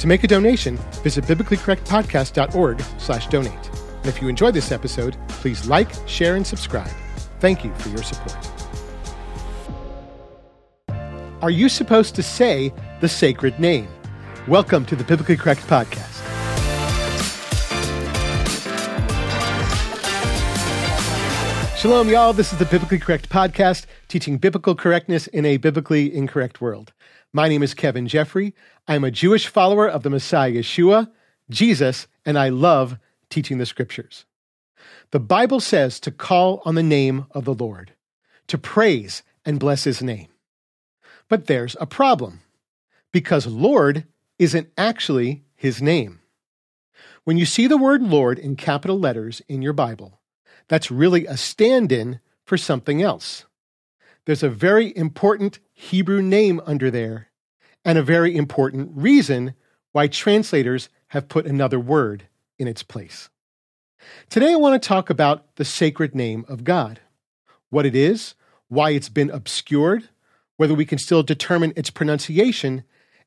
To make a donation, visit biblicallycorrectpodcast.org slash donate. And if you enjoyed this episode, please like, share, and subscribe. Thank you for your support. Are you supposed to say the sacred name? Welcome to the Biblically Correct Podcast. Shalom, y'all. This is the Biblically Correct Podcast, teaching biblical correctness in a biblically incorrect world. My name is Kevin Jeffrey. I'm a Jewish follower of the Messiah Yeshua, Jesus, and I love teaching the scriptures. The Bible says to call on the name of the Lord, to praise and bless his name. But there's a problem, because Lord isn't actually his name. When you see the word Lord in capital letters in your Bible, that's really a stand in for something else. There's a very important Hebrew name under there, and a very important reason why translators have put another word in its place. Today, I want to talk about the sacred name of God what it is, why it's been obscured, whether we can still determine its pronunciation,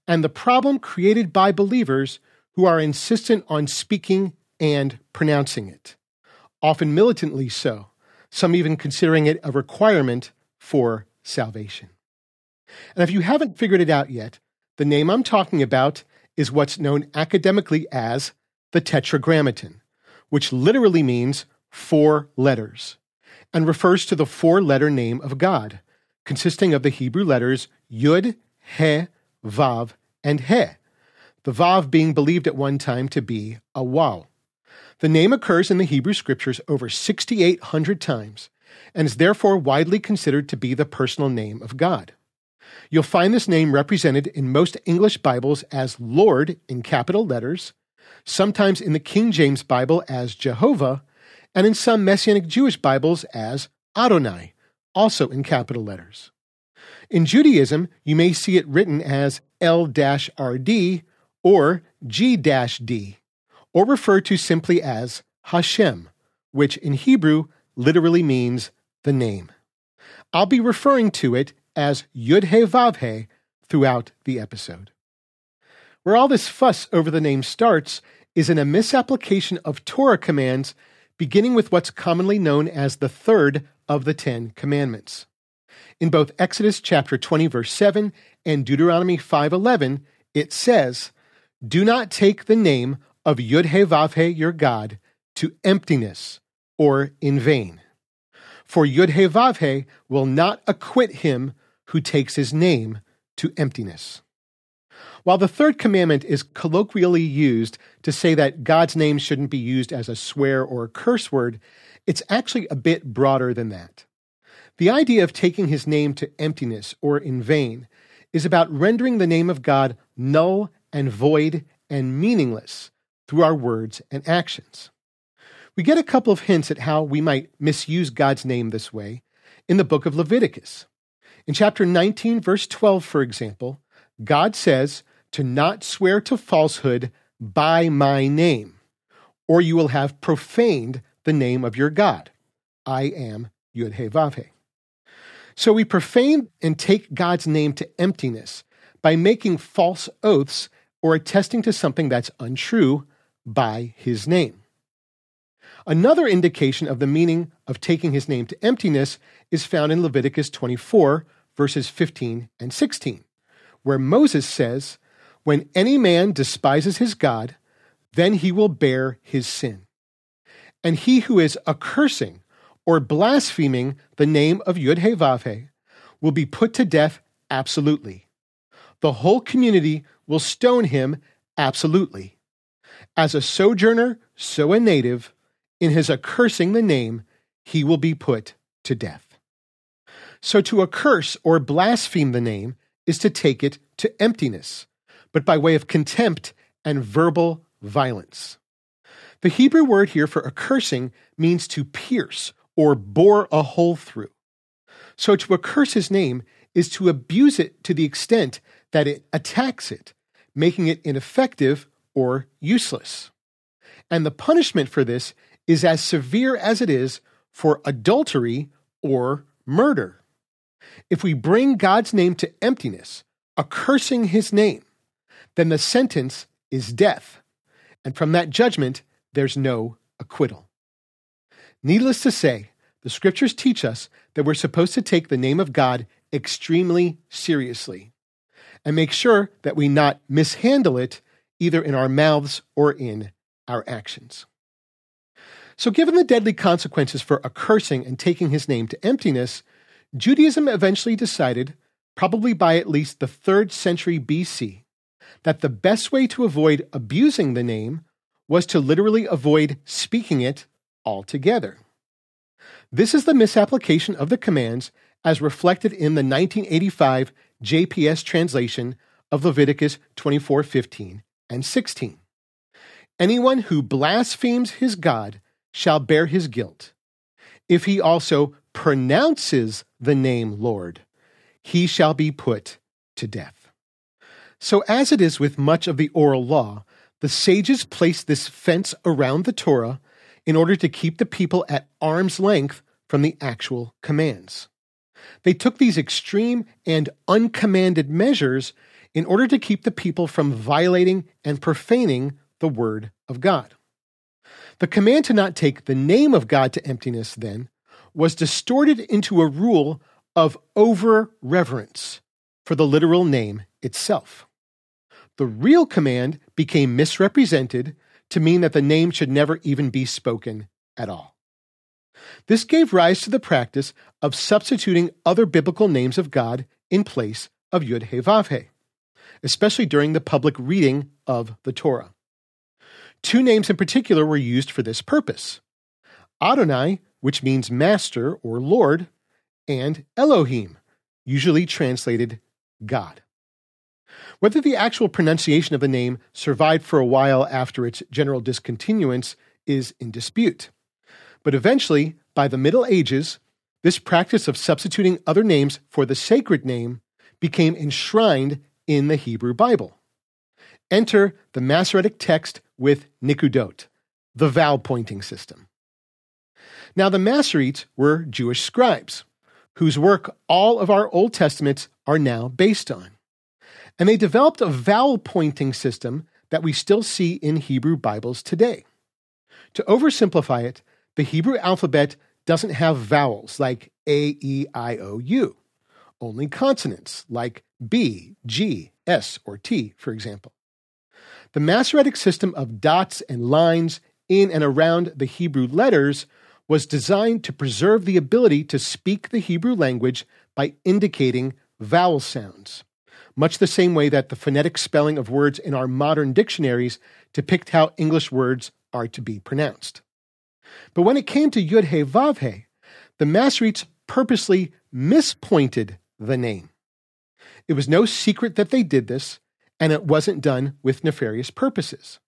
and the problem created by believers who are insistent on speaking and pronouncing it, often militantly so, some even considering it a requirement for salvation. And if you haven't figured it out yet, the name I'm talking about is what's known academically as the Tetragrammaton, which literally means four letters and refers to the four letter name of God, consisting of the Hebrew letters Yud, He, Vav, and He, the Vav being believed at one time to be a Waw. The name occurs in the Hebrew scriptures over 6,800 times and is therefore widely considered to be the personal name of God. You'll find this name represented in most English Bibles as Lord in capital letters, sometimes in the King James Bible as Jehovah, and in some Messianic Jewish Bibles as Adonai, also in capital letters. In Judaism, you may see it written as L-RD or G-D, or referred to simply as Hashem, which in Hebrew literally means the name. I'll be referring to it as Yud He Vav He throughout the episode. Where all this fuss over the name starts is in a misapplication of Torah commands, beginning with what's commonly known as the third of the Ten Commandments. In both Exodus chapter 20 verse 7 and Deuteronomy 5:11, it says, "Do not take the name of Yud He Vav He your God to emptiness or in vain." For Yud He Vav He will not acquit him who takes his name to emptiness. While the third commandment is colloquially used to say that God's name shouldn't be used as a swear or a curse word, it's actually a bit broader than that. The idea of taking his name to emptiness or in vain is about rendering the name of God null and void and meaningless through our words and actions. We get a couple of hints at how we might misuse God's name this way in the book of Leviticus. In chapter 19, verse 12, for example, God says to not swear to falsehood by my name, or you will have profaned the name of your God. I am Yud He Vav He. So we profane and take God's name to emptiness by making false oaths or attesting to something that's untrue by his name. Another indication of the meaning of taking his name to emptiness is found in Leviticus 24, verses 15 and 16, where Moses says, When any man despises his God, then he will bear his sin. And he who is accursing or blaspheming the name of Yud will be put to death absolutely. The whole community will stone him absolutely. As a sojourner, so a native, in his accursing the name, he will be put to death. So to accurse or blaspheme the name is to take it to emptiness, but by way of contempt and verbal violence. The Hebrew word here for accursing means to pierce or bore a hole through. So to accurse his name is to abuse it to the extent that it attacks it, making it ineffective or useless. And the punishment for this is as severe as it is for adultery or murder. If we bring God's name to emptiness, accursing his name, then the sentence is death, and from that judgment, there's no acquittal. Needless to say, the scriptures teach us that we're supposed to take the name of God extremely seriously and make sure that we not mishandle it either in our mouths or in our actions. So, given the deadly consequences for accursing and taking his name to emptiness, Judaism eventually decided, probably by at least the 3rd century BC, that the best way to avoid abusing the name was to literally avoid speaking it altogether. This is the misapplication of the commands as reflected in the 1985 JPS translation of Leviticus 24:15 and 16. Anyone who blasphemes his God shall bear his guilt. If he also pronounces the name Lord, he shall be put to death. So, as it is with much of the oral law, the sages placed this fence around the Torah in order to keep the people at arm's length from the actual commands. They took these extreme and uncommanded measures in order to keep the people from violating and profaning the Word of God. The command to not take the name of God to emptiness, then, was distorted into a rule of over reverence for the literal name itself. The real command became misrepresented to mean that the name should never even be spoken at all. This gave rise to the practice of substituting other biblical names of God in place of Yud He Vav He, especially during the public reading of the Torah. Two names in particular were used for this purpose Adonai, which means master or Lord, and Elohim, usually translated God. Whether the actual pronunciation of the name survived for a while after its general discontinuance is in dispute. But eventually, by the Middle Ages, this practice of substituting other names for the sacred name became enshrined in the Hebrew Bible. Enter the Masoretic text with Nikudot, the vowel pointing system. Now, the Masoretes were Jewish scribes, whose work all of our Old Testaments are now based on. And they developed a vowel pointing system that we still see in Hebrew Bibles today. To oversimplify it, the Hebrew alphabet doesn't have vowels like A, E, I, O, U, only consonants like B, G, S, or T, for example. The Masoretic system of dots and lines in and around the Hebrew letters was designed to preserve the ability to speak the Hebrew language by indicating vowel sounds, much the same way that the phonetic spelling of words in our modern dictionaries depict how English words are to be pronounced. But when it came to Yud He Vav He, the Masoretes purposely mispointed the name. It was no secret that they did this, and it wasn't done with nefarious purposes.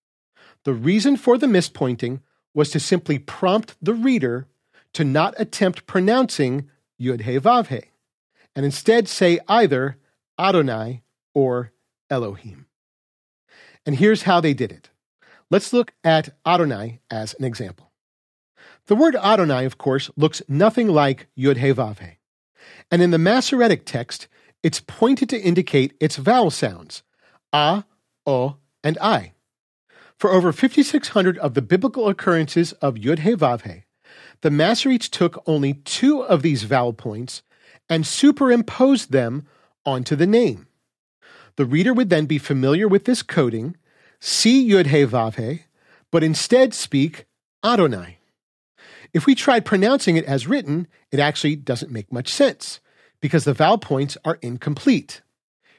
The reason for the mispointing was to simply prompt the reader to not attempt pronouncing Yud He Vav He, and instead say either Adonai or Elohim. And here's how they did it. Let's look at Adonai as an example. The word Adonai, of course, looks nothing like Yud He Vav He. And in the Masoretic text, it's pointed to indicate its vowel sounds, A, O, and I. For over 5,600 of the biblical occurrences of Yud He Vav He, the Masoretes took only two of these vowel points and superimposed them onto the name. The reader would then be familiar with this coding, see Yud He Vav He, but instead speak Adonai. If we tried pronouncing it as written, it actually doesn't make much sense because the vowel points are incomplete.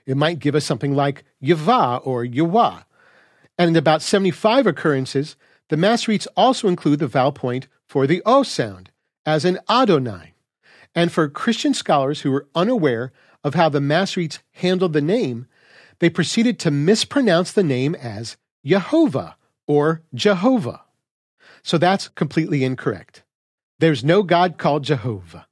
It might give us something like Yava or Yawa. And in about 75 occurrences, the Masoretes also include the vowel point for the O sound as an Adonai. And for Christian scholars who were unaware of how the Masoretes handled the name, they proceeded to mispronounce the name as Yehovah or Jehovah. So that's completely incorrect. There's no God called Jehovah.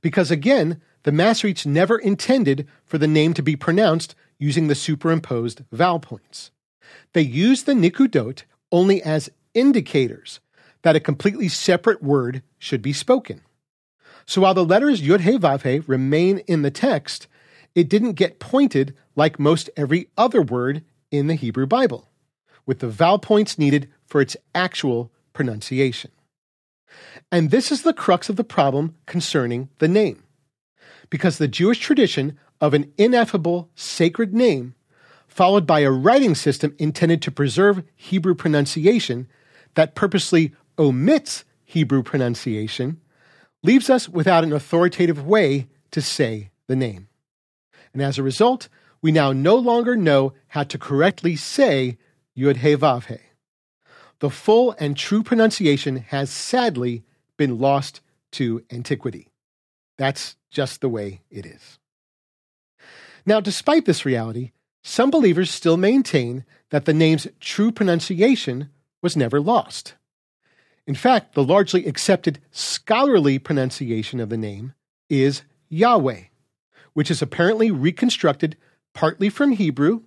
Because again, the Masoretes never intended for the name to be pronounced using the superimposed vowel points. They used the nikudot only as indicators that a completely separate word should be spoken. So while the letters Yud He Vav He remain in the text, it didn't get pointed like most every other word in the Hebrew Bible. with the vowel points needed for its actual pronunciation. And this is the crux of the problem concerning the name. Because the Jewish tradition of an ineffable sacred name, followed by a writing system intended to preserve Hebrew pronunciation that purposely omits Hebrew pronunciation, leaves us without an authoritative way to say the name. And as a result, we now no longer know how to correctly say Yud He Vav He. The full and true pronunciation has sadly been lost to antiquity. That's just the way it is. Now, despite this reality, some believers still maintain that the name's true pronunciation was never lost. In fact, the largely accepted scholarly pronunciation of the name is Yahweh, which is apparently reconstructed partly from Hebrew,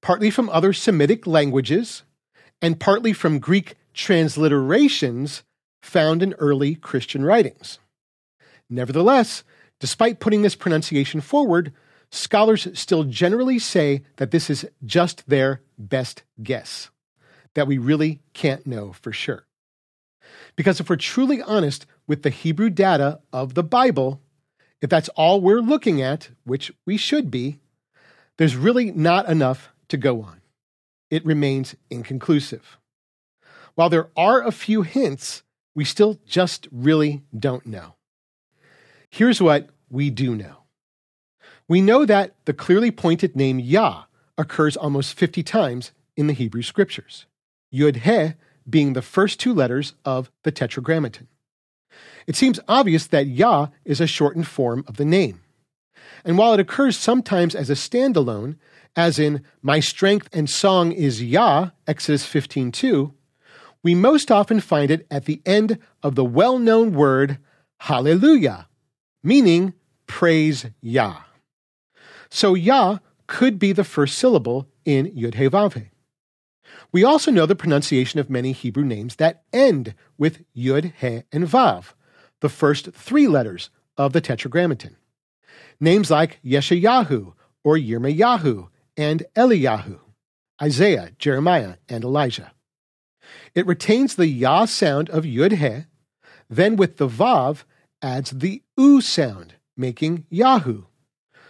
partly from other Semitic languages, and partly from Greek transliterations found in early Christian writings. Nevertheless, despite putting this pronunciation forward, scholars still generally say that this is just their best guess, that we really can't know for sure. Because if we're truly honest with the Hebrew data of the Bible, if that's all we're looking at, which we should be, there's really not enough to go on. It remains inconclusive. While there are a few hints, we still just really don't know. Here's what we do know we know that the clearly pointed name Yah occurs almost 50 times in the Hebrew scriptures, Yud He being the first two letters of the Tetragrammaton. It seems obvious that Yah is a shortened form of the name. And while it occurs sometimes as a standalone, as in My strength and song is Yah, Exodus 15:2, we most often find it at the end of the well-known word Hallelujah, meaning praise Yah. So Yah could be the first syllable in Yud He Vav. We also know the pronunciation of many Hebrew names that end with Yud He and Vav, the first three letters of the Tetragrammaton. Names like Yeshayahu or Yirmayahu and Eliyahu, Isaiah, Jeremiah, and Elijah. It retains the Yah sound of Yud He, then with the Vav adds the U sound, making Yahu.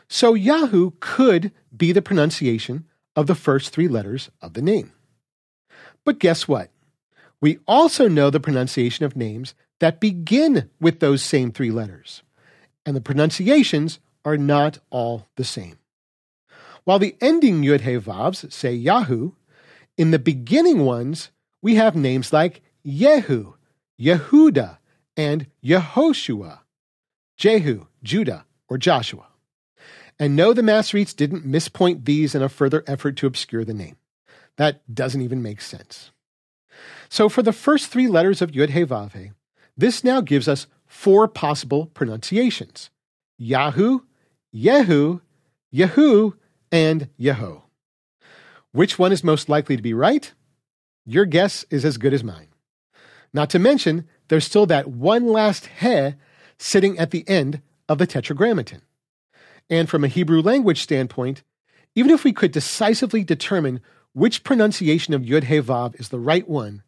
So Yahu could be the pronunciation of the first three letters of the name. But guess what? We also know the pronunciation of names that begin with those same three letters, and the pronunciations are not all the same. While the ending Yud He Vavs say Yahu, in the beginning ones, we have names like Yehu, Yehuda, and Yehoshua, Jehu, Judah, or Joshua. And no, the Masoretes didn't mispoint these in a further effort to obscure the name. That doesn't even make sense. So for the first three letters of Yud He Vav He, this now gives us four possible pronunciations Yahu, Yehu, Yehu, and Yeho. Which one is most likely to be right? Your guess is as good as mine. Not to mention, there's still that one last he sitting at the end of the tetragrammaton. And from a Hebrew language standpoint, even if we could decisively determine which pronunciation of Yud He Vav is the right one,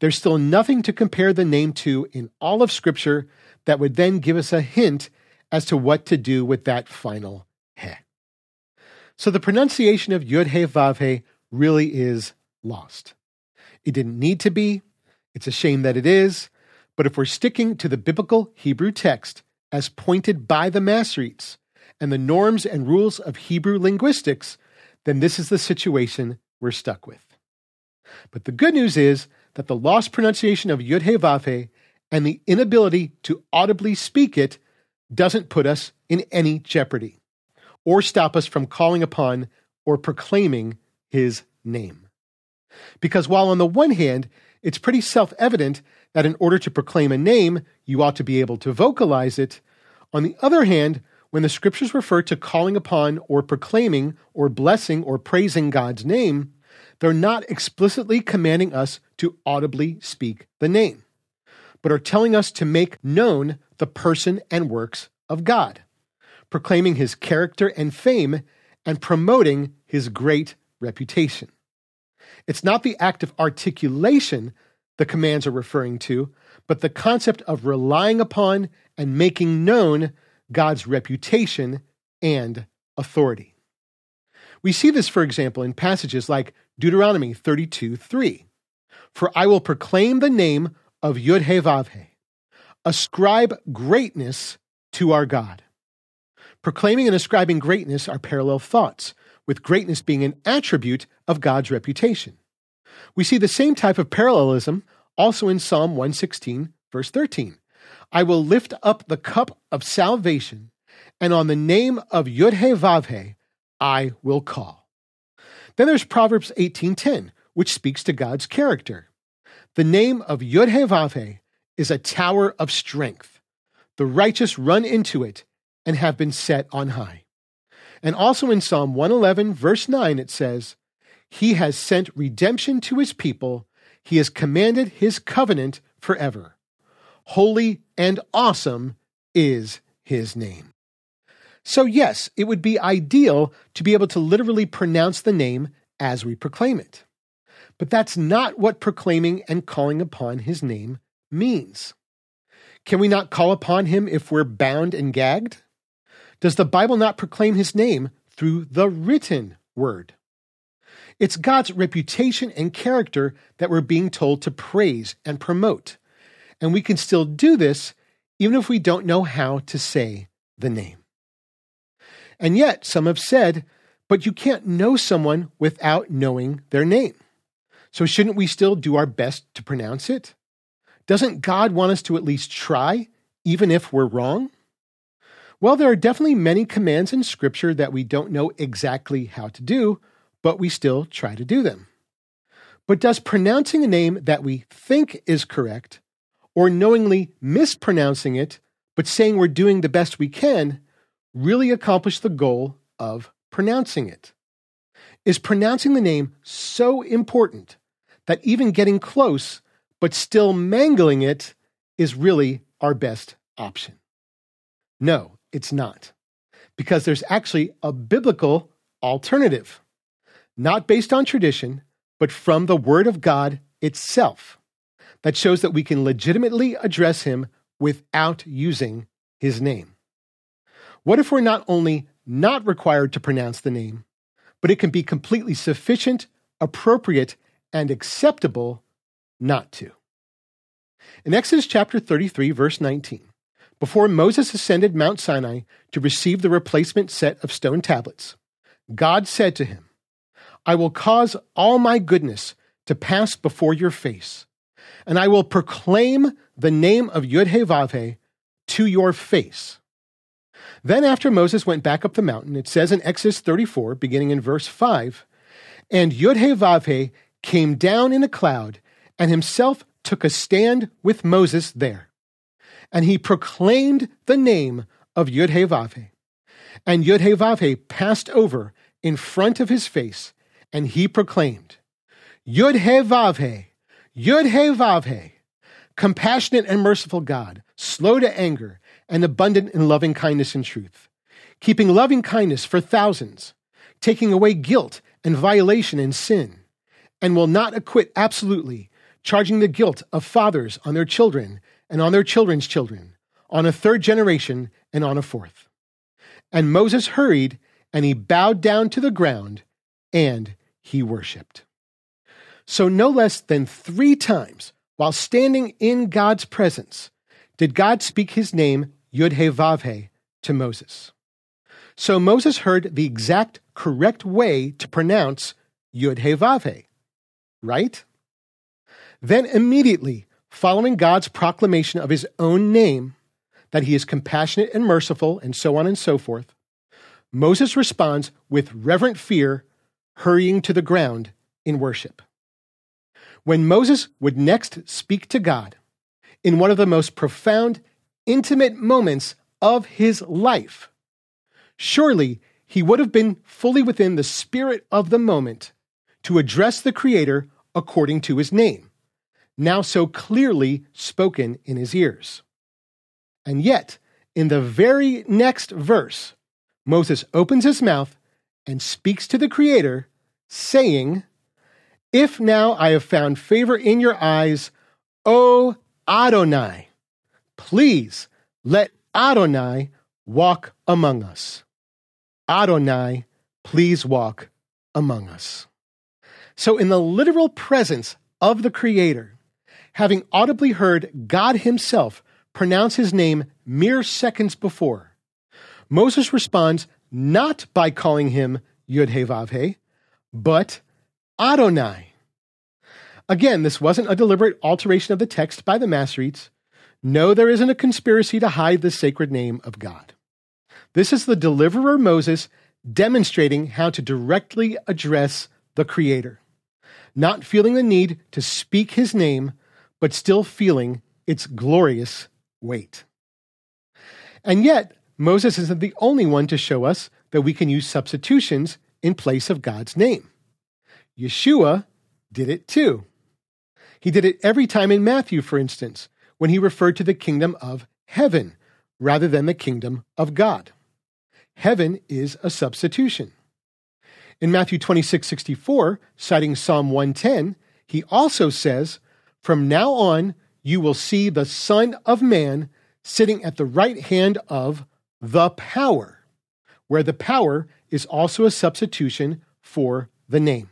there's still nothing to compare the name to in all of Scripture that would then give us a hint as to what to do with that final. So the pronunciation of Yud He Vav He really is lost. It didn't need to be. It's a shame that it is. But if we're sticking to the biblical Hebrew text as pointed by the Masoretes and the norms and rules of Hebrew linguistics, then this is the situation we're stuck with. But the good news is that the lost pronunciation of Yud He Vav He and the inability to audibly speak it doesn't put us in any jeopardy or stop us from calling upon or proclaiming his name. Because while on the one hand, it's pretty self evident that in order to proclaim a name, you ought to be able to vocalize it, on the other hand, when the scriptures refer to calling upon or proclaiming or blessing or praising God's name, they're not explicitly commanding us to audibly speak the name, but are telling us to make known the person and works of God, proclaiming his character and fame, and promoting his great reputation. It's not the act of articulation the commands are referring to, but the concept of relying upon and making known God's reputation and authority. We see this, for example, in passages like Deuteronomy 32 3. For I will proclaim the name of Yud He Ascribe greatness to our God. Proclaiming and ascribing greatness are parallel thoughts, with greatness being an attribute of God's reputation. We see the same type of parallelism also in Psalm 116, verse 13. I will lift up the cup of salvation, and on the name of Yud He I will call. Then there's Proverbs 18:10, which speaks to God's character. The name of Yud He is a tower of strength. The righteous run into it and have been set on high. And also in Psalm 111, verse 9, it says, He has sent redemption to his people, he has commanded his covenant forever. Holy and awesome is his name. So, yes, it would be ideal to be able to literally pronounce the name as we proclaim it. But that's not what proclaiming and calling upon his name means. Can we not call upon him if we're bound and gagged? Does the Bible not proclaim his name through the written word? It's God's reputation and character that we're being told to praise and promote. And we can still do this even if we don't know how to say the name. And yet, some have said, but you can't know someone without knowing their name. So, shouldn't we still do our best to pronounce it? Doesn't God want us to at least try, even if we're wrong? Well, there are definitely many commands in Scripture that we don't know exactly how to do, but we still try to do them. But does pronouncing a name that we think is correct, or knowingly mispronouncing it, but saying we're doing the best we can, really accomplish the goal of pronouncing it? Is pronouncing the name so important that even getting close, but still mangling it, is really our best option? No, it's not. Because there's actually a biblical alternative, not based on tradition, but from the Word of God itself, that shows that we can legitimately address Him without using His name. What if we're not only not required to pronounce the name, but it can be completely sufficient, appropriate, and acceptable not to? In Exodus chapter 33, verse 19, before Moses ascended Mount Sinai to receive the replacement set of stone tablets, God said to him, I will cause all my goodness to pass before your face, and I will proclaim the name of Yud to your face. Then, after Moses went back up the mountain, it says in Exodus 34, beginning in verse 5, and Yud came down in a cloud, and himself took a stand with Moses there and he proclaimed the name of Yud And Yud passed over in front of his face, and he proclaimed, Yud He Yud compassionate and merciful God, slow to anger, and abundant in loving kindness and truth, keeping loving kindness for thousands, taking away guilt and violation and sin, and will not acquit absolutely, charging the guilt of fathers on their children and on their children's children, on a third generation, and on a fourth. And Moses hurried, and he bowed down to the ground, and he worshiped. So, no less than three times while standing in God's presence did God speak his name, Yud He Vav to Moses. So Moses heard the exact correct way to pronounce Yud He Vav right? Then immediately following God's proclamation of his own name, that he is compassionate and merciful, and so on and so forth, Moses responds with reverent fear, hurrying to the ground in worship. When Moses would next speak to God, in one of the most profound, intimate moments of his life, surely he would have been fully within the spirit of the moment to address the Creator according to his name now so clearly spoken in his ears. And yet, in the very next verse, Moses opens his mouth and speaks to the Creator, saying, If now I have found favor in your eyes, O Adonai, please let Adonai walk among us. Adonai, please walk among us. So, in the literal presence of the Creator, having audibly heard God Himself pronounce His name mere seconds before, Moses responds not by calling him Yud He Vav He, but Adonai. Again, this wasn't a deliberate alteration of the text by the Masoretes. No, there isn't a conspiracy to hide the sacred name of God. This is the deliverer Moses demonstrating how to directly address the Creator, not feeling the need to speak his name, but still feeling its glorious weight. And yet, Moses isn't the only one to show us that we can use substitutions in place of God's name. Yeshua did it too. He did it every time in Matthew, for instance, when he referred to the kingdom of heaven rather than the kingdom of God. Heaven is a substitution. In Matthew 26 64, citing Psalm 110, he also says, From now on, you will see the Son of Man sitting at the right hand of the power, where the power is also a substitution for the name.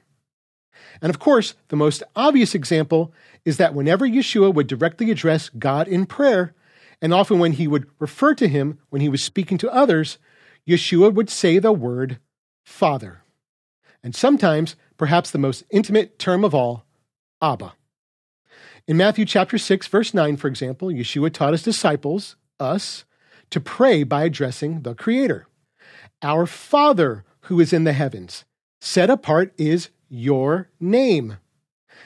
And of course, the most obvious example is that whenever Yeshua would directly address God in prayer, and often when he would refer to him when he was speaking to others, Yeshua would say the word Father. And sometimes, perhaps the most intimate term of all, Abba. In Matthew chapter 6, verse 9, for example, Yeshua taught his disciples, us, to pray by addressing the Creator. Our Father who is in the heavens, set apart is your name.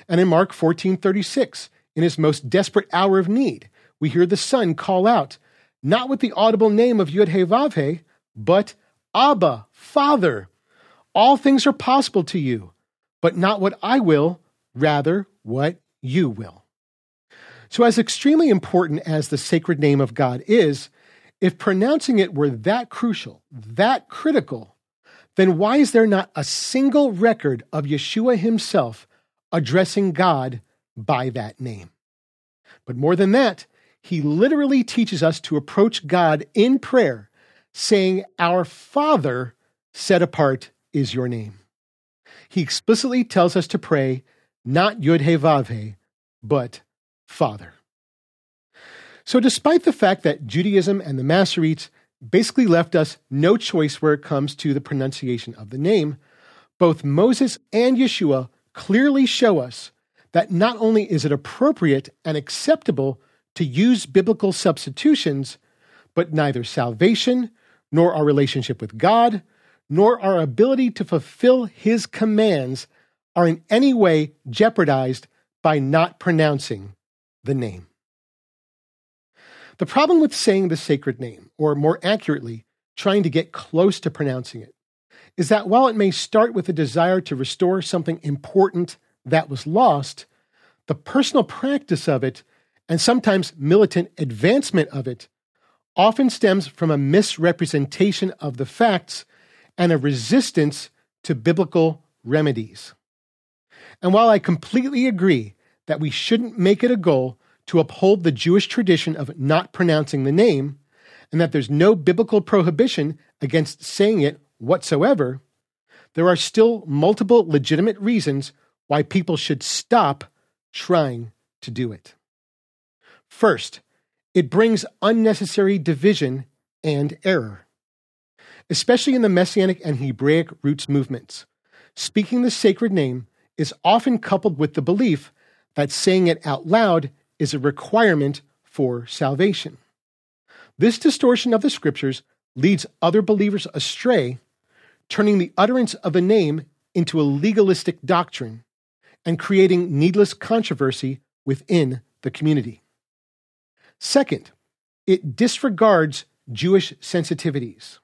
And in Mark 14:36, in his most desperate hour of need, we hear the Son call out, not with the audible name of He, but Abba, Father. All things are possible to you, but not what I will, rather what you will. So, as extremely important as the sacred name of God is, if pronouncing it were that crucial, that critical, then why is there not a single record of Yeshua himself addressing God by that name? But more than that, he literally teaches us to approach God in prayer, saying, Our Father, set apart is your name. He explicitly tells us to pray, not Yud He Vav He, but Father. So, despite the fact that Judaism and the Masoretes basically left us no choice where it comes to the pronunciation of the name, both Moses and Yeshua clearly show us that not only is it appropriate and acceptable to use biblical substitutions, but neither salvation, nor our relationship with God, nor our ability to fulfill His commands are in any way jeopardized by not pronouncing the name. The problem with saying the sacred name, or more accurately, trying to get close to pronouncing it, is that while it may start with a desire to restore something important that was lost, the personal practice of it, and sometimes militant advancement of it, often stems from a misrepresentation of the facts and a resistance to biblical remedies. And while I completely agree that we shouldn't make it a goal to uphold the Jewish tradition of not pronouncing the name, and that there's no biblical prohibition against saying it whatsoever, there are still multiple legitimate reasons why people should stop trying to do it. First, it brings unnecessary division and error. Especially in the Messianic and Hebraic roots movements, speaking the sacred name is often coupled with the belief that saying it out loud is a requirement for salvation. This distortion of the scriptures leads other believers astray, turning the utterance of a name into a legalistic doctrine and creating needless controversy within the community. Second, it disregards Jewish sensitivities.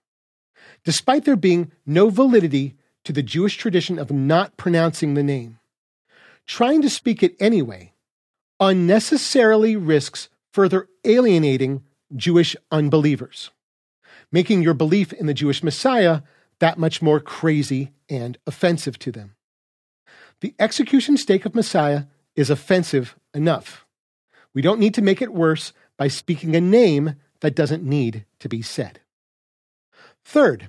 Despite there being no validity to the Jewish tradition of not pronouncing the name, trying to speak it anyway unnecessarily risks further alienating Jewish unbelievers, making your belief in the Jewish Messiah that much more crazy and offensive to them. The execution stake of Messiah is offensive enough. We don't need to make it worse by speaking a name that doesn't need to be said. Third,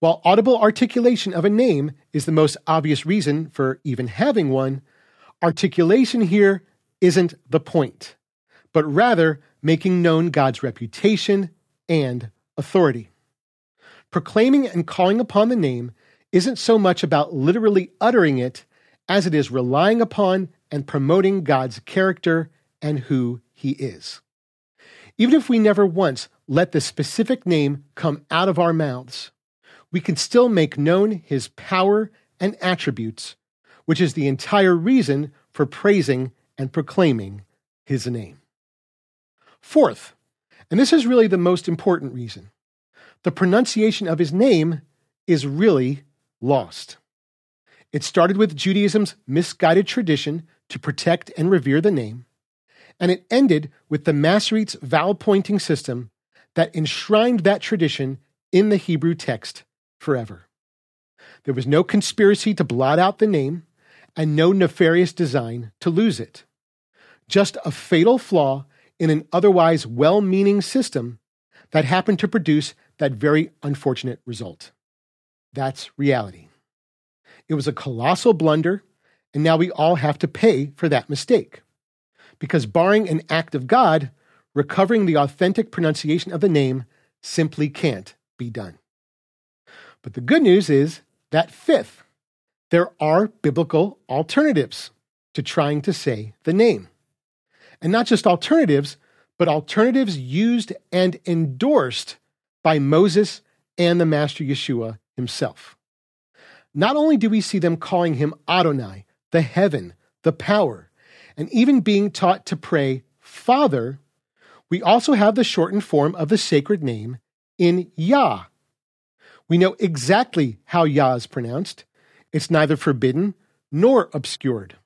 while audible articulation of a name is the most obvious reason for even having one, articulation here isn't the point, but rather making known God's reputation and authority. Proclaiming and calling upon the name isn't so much about literally uttering it as it is relying upon and promoting God's character and who he is. Even if we never once let the specific name come out of our mouths, we can still make known his power and attributes, which is the entire reason for praising and proclaiming his name. Fourth, and this is really the most important reason, the pronunciation of his name is really lost. It started with Judaism's misguided tradition to protect and revere the name, and it ended with the Masoretes' vowel pointing system that enshrined that tradition in the Hebrew text forever. There was no conspiracy to blot out the name and no nefarious design to lose it. Just a fatal flaw in an otherwise well meaning system that happened to produce that very unfortunate result. That's reality. It was a colossal blunder, and now we all have to pay for that mistake. Because barring an act of God, recovering the authentic pronunciation of the name simply can't be done. But the good news is that fifth, there are biblical alternatives to trying to say the name. And not just alternatives, but alternatives used and endorsed by Moses and the Master Yeshua himself. Not only do we see them calling him Adonai, the heaven, the power, and even being taught to pray Father, we also have the shortened form of the sacred name in Yah. We know exactly how Yah is pronounced. It's neither forbidden nor obscured.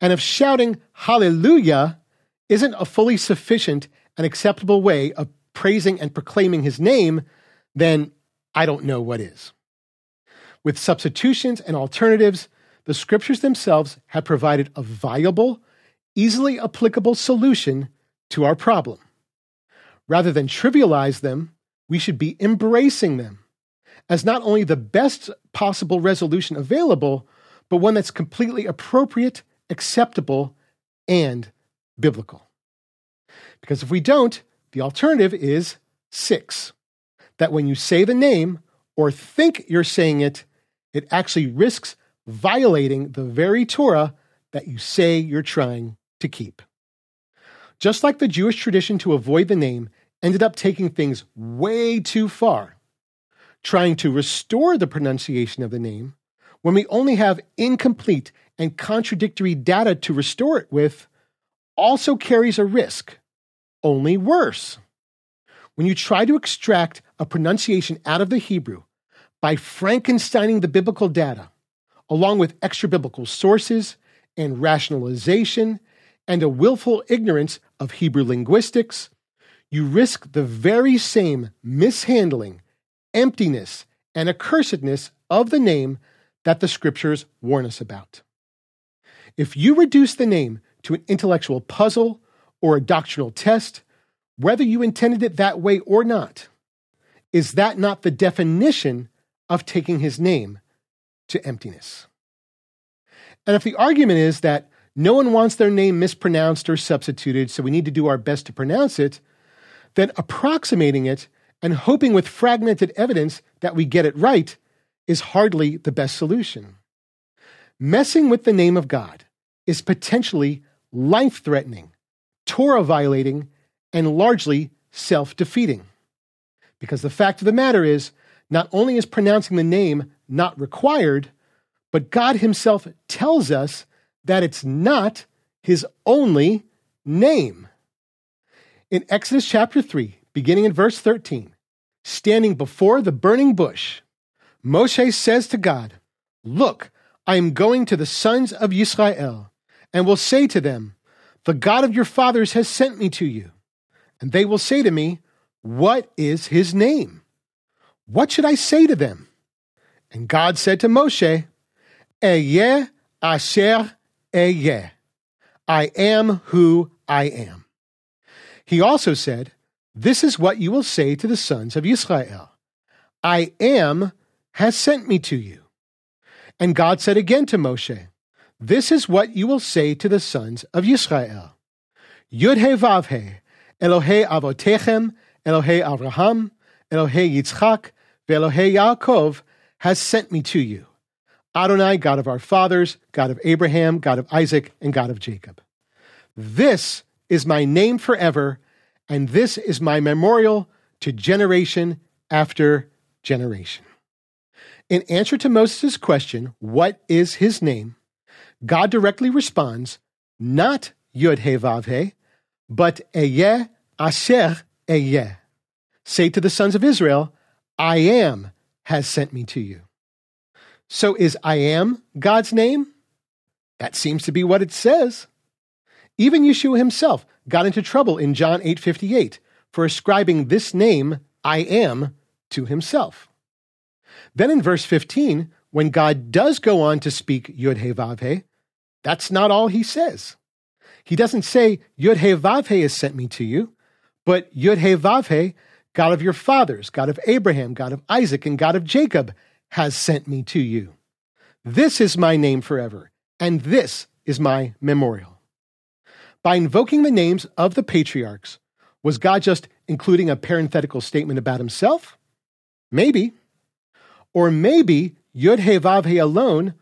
And if shouting Hallelujah isn't a fully sufficient and acceptable way of praising and proclaiming his name, then I don't know what is. With substitutions and alternatives, the scriptures themselves have provided a viable, easily applicable solution to our problem. Rather than trivialize them, we should be embracing them as not only the best possible resolution available, but one that's completely appropriate, acceptable, and biblical. Because if we don't, the alternative is six that when you say the name or think you're saying it, it actually risks violating the very Torah that you say you're trying to keep. Just like the Jewish tradition to avoid the name ended up taking things way too far, trying to restore the pronunciation of the name when we only have incomplete and contradictory data to restore it with also carries a risk, only worse. When you try to extract a pronunciation out of the Hebrew by Frankensteining the biblical data, along with extra biblical sources and rationalization and a willful ignorance of Hebrew linguistics, you risk the very same mishandling, emptiness, and accursedness of the name that the scriptures warn us about. If you reduce the name to an intellectual puzzle or a doctrinal test, whether you intended it that way or not, is that not the definition of taking his name to emptiness? And if the argument is that no one wants their name mispronounced or substituted, so we need to do our best to pronounce it, then approximating it and hoping with fragmented evidence that we get it right is hardly the best solution. Messing with the name of God is potentially life threatening, Torah violating, and largely self defeating. Because the fact of the matter is, not only is pronouncing the name not required, but God Himself tells us that it's not His only name. In Exodus chapter 3, beginning in verse 13, standing before the burning bush, Moshe says to God, Look, I am going to the sons of Israel, and will say to them, The God of your fathers has sent me to you. And they will say to me, What is his name? What should I say to them? And God said to Moshe, Ehyeh Asher Ehyeh. I am who I am. He also said, This is what you will say to the sons of Israel I am has sent me to you. And God said again to Moshe, This is what you will say to the sons of Israel Yud He Vav He, Elohei Avotechem, Elohei Avraham, Elohei Yitzchak, Ve'Elohei Yaakov has sent me to you. Adonai, God of our fathers, God of Abraham, God of Isaac, and God of Jacob. This is my name forever, and this is my memorial to generation after generation. In answer to Moses' question, What is his name? God directly responds, Not Yud He Vav He, but Ehyeh Asher Ehyeh. Say to the sons of Israel, I am has sent me to you. So is I am God's name? That seems to be what it says. Even Yeshua himself got into trouble in John 8:58 for ascribing this name I am to himself. Then in verse 15, when God does go on to speak Yud He Vav He, that's not all he says. He doesn't say Yud He Vav He has sent me to you, but Yud He Vav He, God of your fathers, God of Abraham, God of Isaac, and God of Jacob, has sent me to you. This is my name forever, and this is my memorial. By invoking the names of the patriarchs, was God just including a parenthetical statement about himself? Maybe. Or maybe Yud He Vav He alone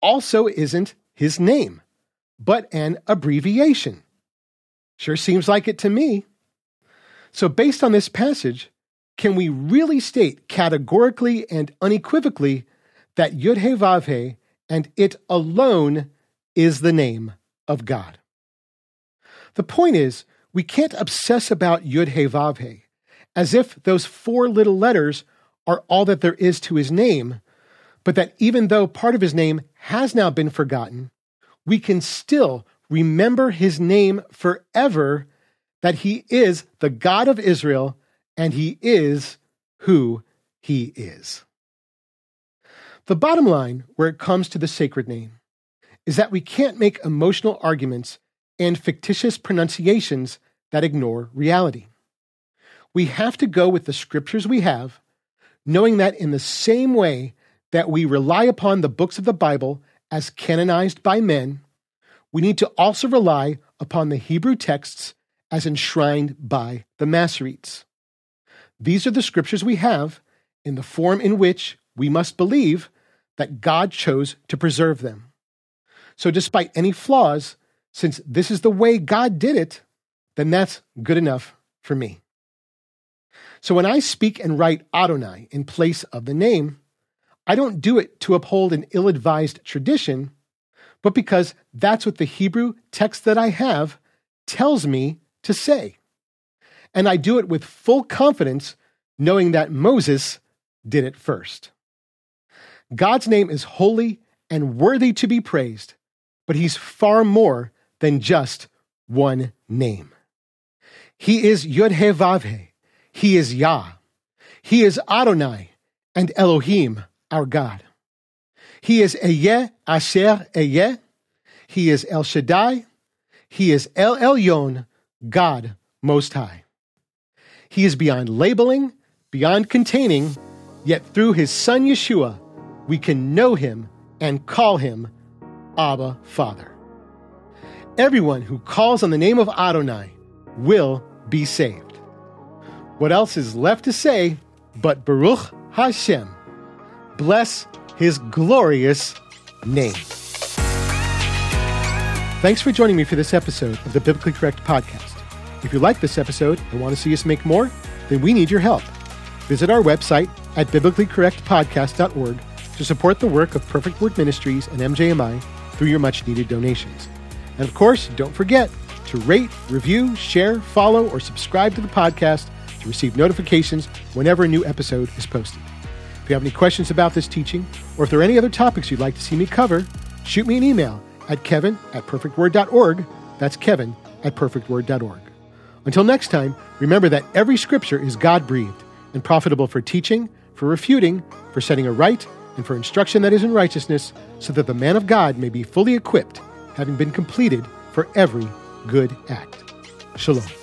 also isn't his name, but an abbreviation. Sure seems like it to me. So, based on this passage, can we really state categorically and unequivocally that Yud He Vav He and it alone is the name of God? The point is, we can't obsess about Yud He Vav He as if those four little letters are all that there is to his name, but that even though part of his name has now been forgotten, we can still remember his name forever that he is the God of Israel and he is who he is. The bottom line, where it comes to the sacred name, is that we can't make emotional arguments and fictitious pronunciations that ignore reality. We have to go with the scriptures we have, knowing that in the same way that we rely upon the books of the Bible as canonized by men, we need to also rely upon the Hebrew texts as enshrined by the Masoretes. These are the scriptures we have in the form in which we must believe that God chose to preserve them. So, despite any flaws, since this is the way God did it, then that's good enough for me. So, when I speak and write Adonai in place of the name, I don't do it to uphold an ill advised tradition, but because that's what the Hebrew text that I have tells me to say and I do it with full confidence, knowing that Moses did it first. God's name is holy and worthy to be praised, but he's far more than just one name. He is Yud He Vav He. He is Yah. He is Adonai and Elohim, our God. He is Ehyeh Asher Ehyeh. He is El Shaddai. He is El Elyon, God Most High. He is beyond labeling, beyond containing, yet through his son Yeshua, we can know him and call him Abba Father. Everyone who calls on the name of Adonai will be saved. What else is left to say but Baruch Hashem? Bless his glorious name. Thanks for joining me for this episode of the Biblically Correct Podcast. If you like this episode and want to see us make more, then we need your help. Visit our website at biblicallycorrectpodcast.org to support the work of Perfect Word Ministries and MJMI through your much needed donations. And of course, don't forget to rate, review, share, follow, or subscribe to the podcast to receive notifications whenever a new episode is posted. If you have any questions about this teaching, or if there are any other topics you'd like to see me cover, shoot me an email at kevin at perfectword.org. That's kevin at perfectword.org. Until next time, remember that every scripture is God breathed and profitable for teaching, for refuting, for setting a right, and for instruction that is in righteousness, so that the man of God may be fully equipped, having been completed for every good act. Shalom.